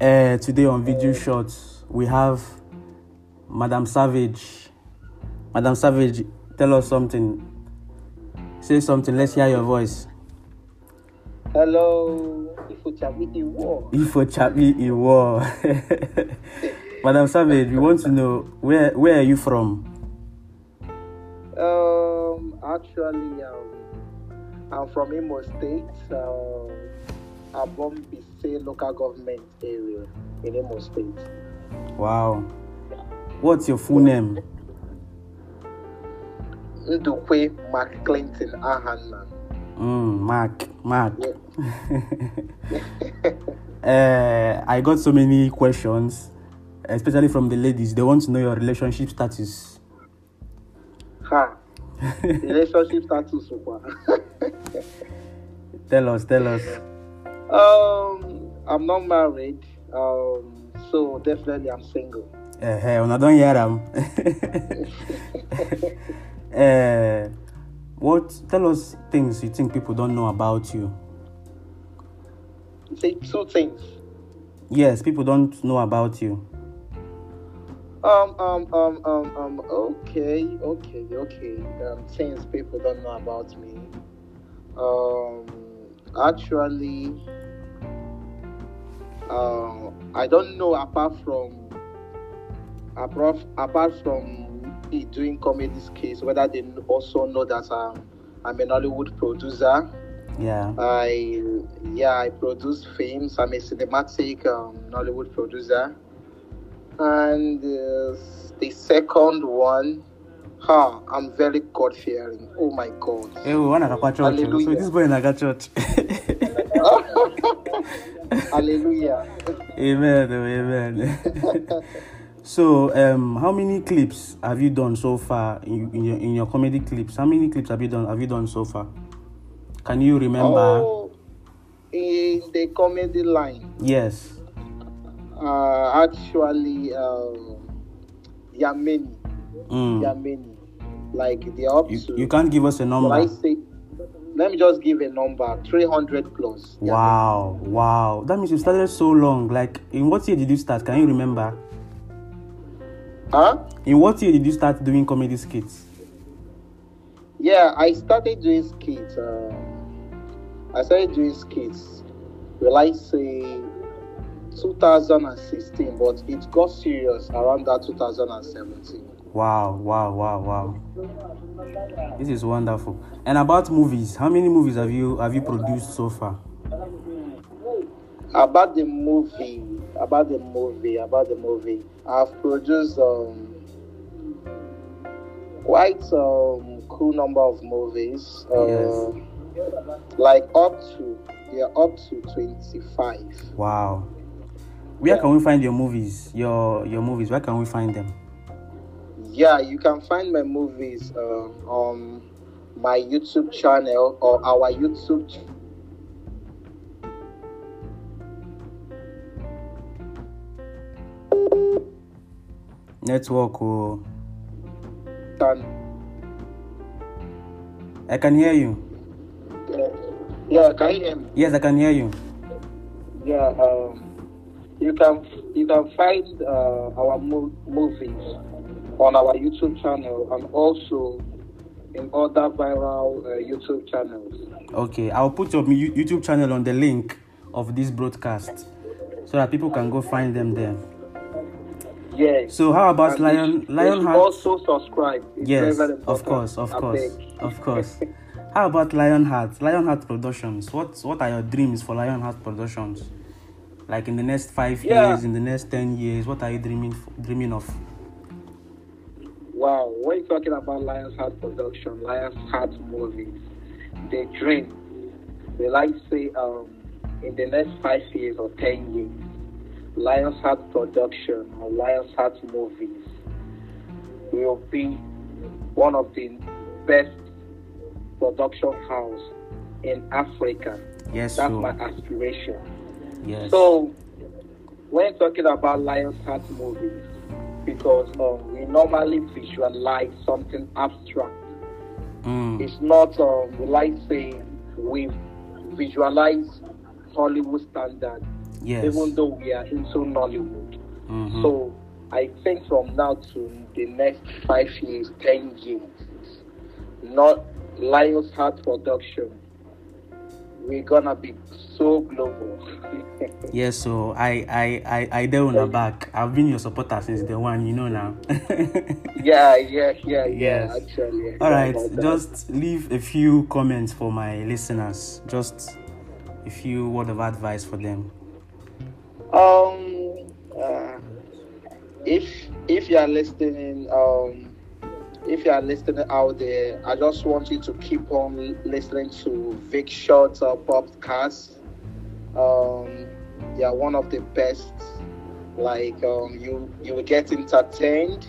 Uh, today on Video Shots, we have Madam Savage. Madam Savage, tell us something. Say something. Let's hear your voice. Hello, Ifo Chabi Iwo. Ifo Chabi Iwo. Madam Savage, we want to know where where are you from? Um, actually, um, I'm from Imo State, uh, Abom Bise local government area in Imo State. Wow. What's your full name? Ndukwe Mark Clinton Ahanna. Mm, Mark, Mark. Yeah. uh, I got so many questions, especially from the ladies. They want to know your relationship status. ha. Relationship status. Tell us, tell us. Um, I'm not married. Um, so definitely I'm single. Uh, I don't hear them. uh, what? Tell us things you think people don't know about you. Say two things. Yes, people don't know about you. Um, um, um, um, um, okay, okay, okay. Um, things people don't know about me. Um, actually, uh, I don't know apart from apart, apart from me doing comedy skits, whether they also know that um, I'm an Hollywood producer. Yeah. I yeah, I produce films. I'm a cinematic um, Nollywood producer. And uh, the second one, huh, I'm very God fearing. Oh my God. Hey, we want to church. So this boy in a church. Hallelujah. amen. oh, Amen. so, um, how many clips have you done so far in, in your in your comedy clips? How many clips have you done? Have you done so far? Can you remember? Oh, in the comedy line, Yes. uh, actually, um, many. Mm. There are many. Like are up You, you can't give us a Well, I number. say, let me just give a number 300 plus. Wow, wow. That means you started so long. Like, in what year did you start? Can you remember? Huh? In what year did you start doing comedy skits? Yeah, I started doing skits. Uh, I started doing skits. Will I say 2016, but it got serious around that 2017. Wow, wow, wow, wow. This is wonderful. And about movies, how many movies have you have you produced so far? About the movie, about the movie, about the movie, I've produced um, quite um cool number of movies. Uh, Like up to, yeah, up to 25. Wow. Where Yeah. can we find your movies? Your your movies. Where can we find them? Yeah, you can find my movies um, on my YouTube channel or our YouTube ch- Network. Oh. I can hear you. Yeah, I can you hear me? Yes, I can hear you. Yeah, um, you can you can find uh, our mo- movies on our YouTube channel and also in other viral uh, YouTube channels. Okay, I'll put your YouTube channel on the link of this broadcast so that people can go find them there. Yes. So how about And Lion Lion Heart? also subscribe. It's Yes, of course, of course, of course. How about Lionheart? Lionheart Productions. What what are your dreams for Lionheart Productions? Like in the next five Yeah. years, in the next ten years, what are you dreaming dreaming of? When you're talking about Lions Heart production, Lions Heart movies, the dream, will I say, um, in the next five years or ten years, Lions Heart production or Lions Heart movies will be one of the best production house in Africa. Yes, That's so my aspiration. yes. So, when talking about Lions Heart movies, because um, we normally visualize something abstract. Mm, It's not, um, like saying, we visualize Hollywood standard Yes. even though we are into Nollywood. Mhm. So I think from now to the next five years, ten years, not Lions Heart Production, we're gonna be so global. Yes, so I I I I there on the back. I've been your supporter since the one, you know now. yeah, yeah, yeah, Yes. yeah. Actually, All right, just leave a few comments for my listeners. Just a few word of advice for them. Um, uh, if if you are listening, um, if you are listening out there, I just want you to keep on listening to Vic Short uh, podcast. Um, they are one of the best. Like um, you, you will get entertained.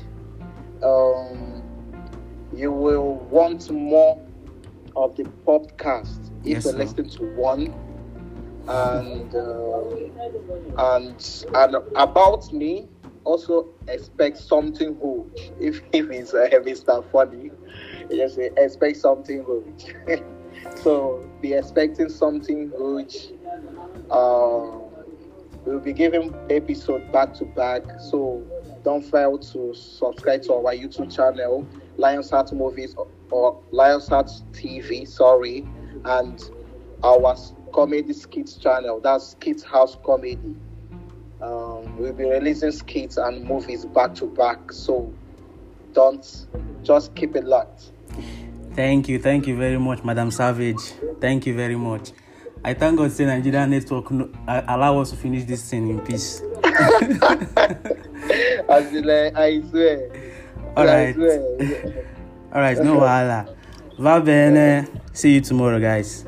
Um, you will want more of the podcast if Yes, you listen to one and uh, and and about me also expect something huge if if it's uh, Mr. Funny just say expect something huge so be expecting something huge uh, we'll be giving episode back to back so don't fail to subscribe to our YouTube channel Lions Heart Movies or, Lions Heart TV sorry and our comedy skits channel. That's Skits House Comedy. Um, we'll be releasing skits and movies back to back. So don't just keep it locked. Thank you, thank you very much, Madam Savage. Thank you very much. I thank God say Nigeria Network no, uh, allow us to finish this thing in peace. As in, like, I swear. All right. swear. All right, no wahala. Va bene. See you tomorrow, guys.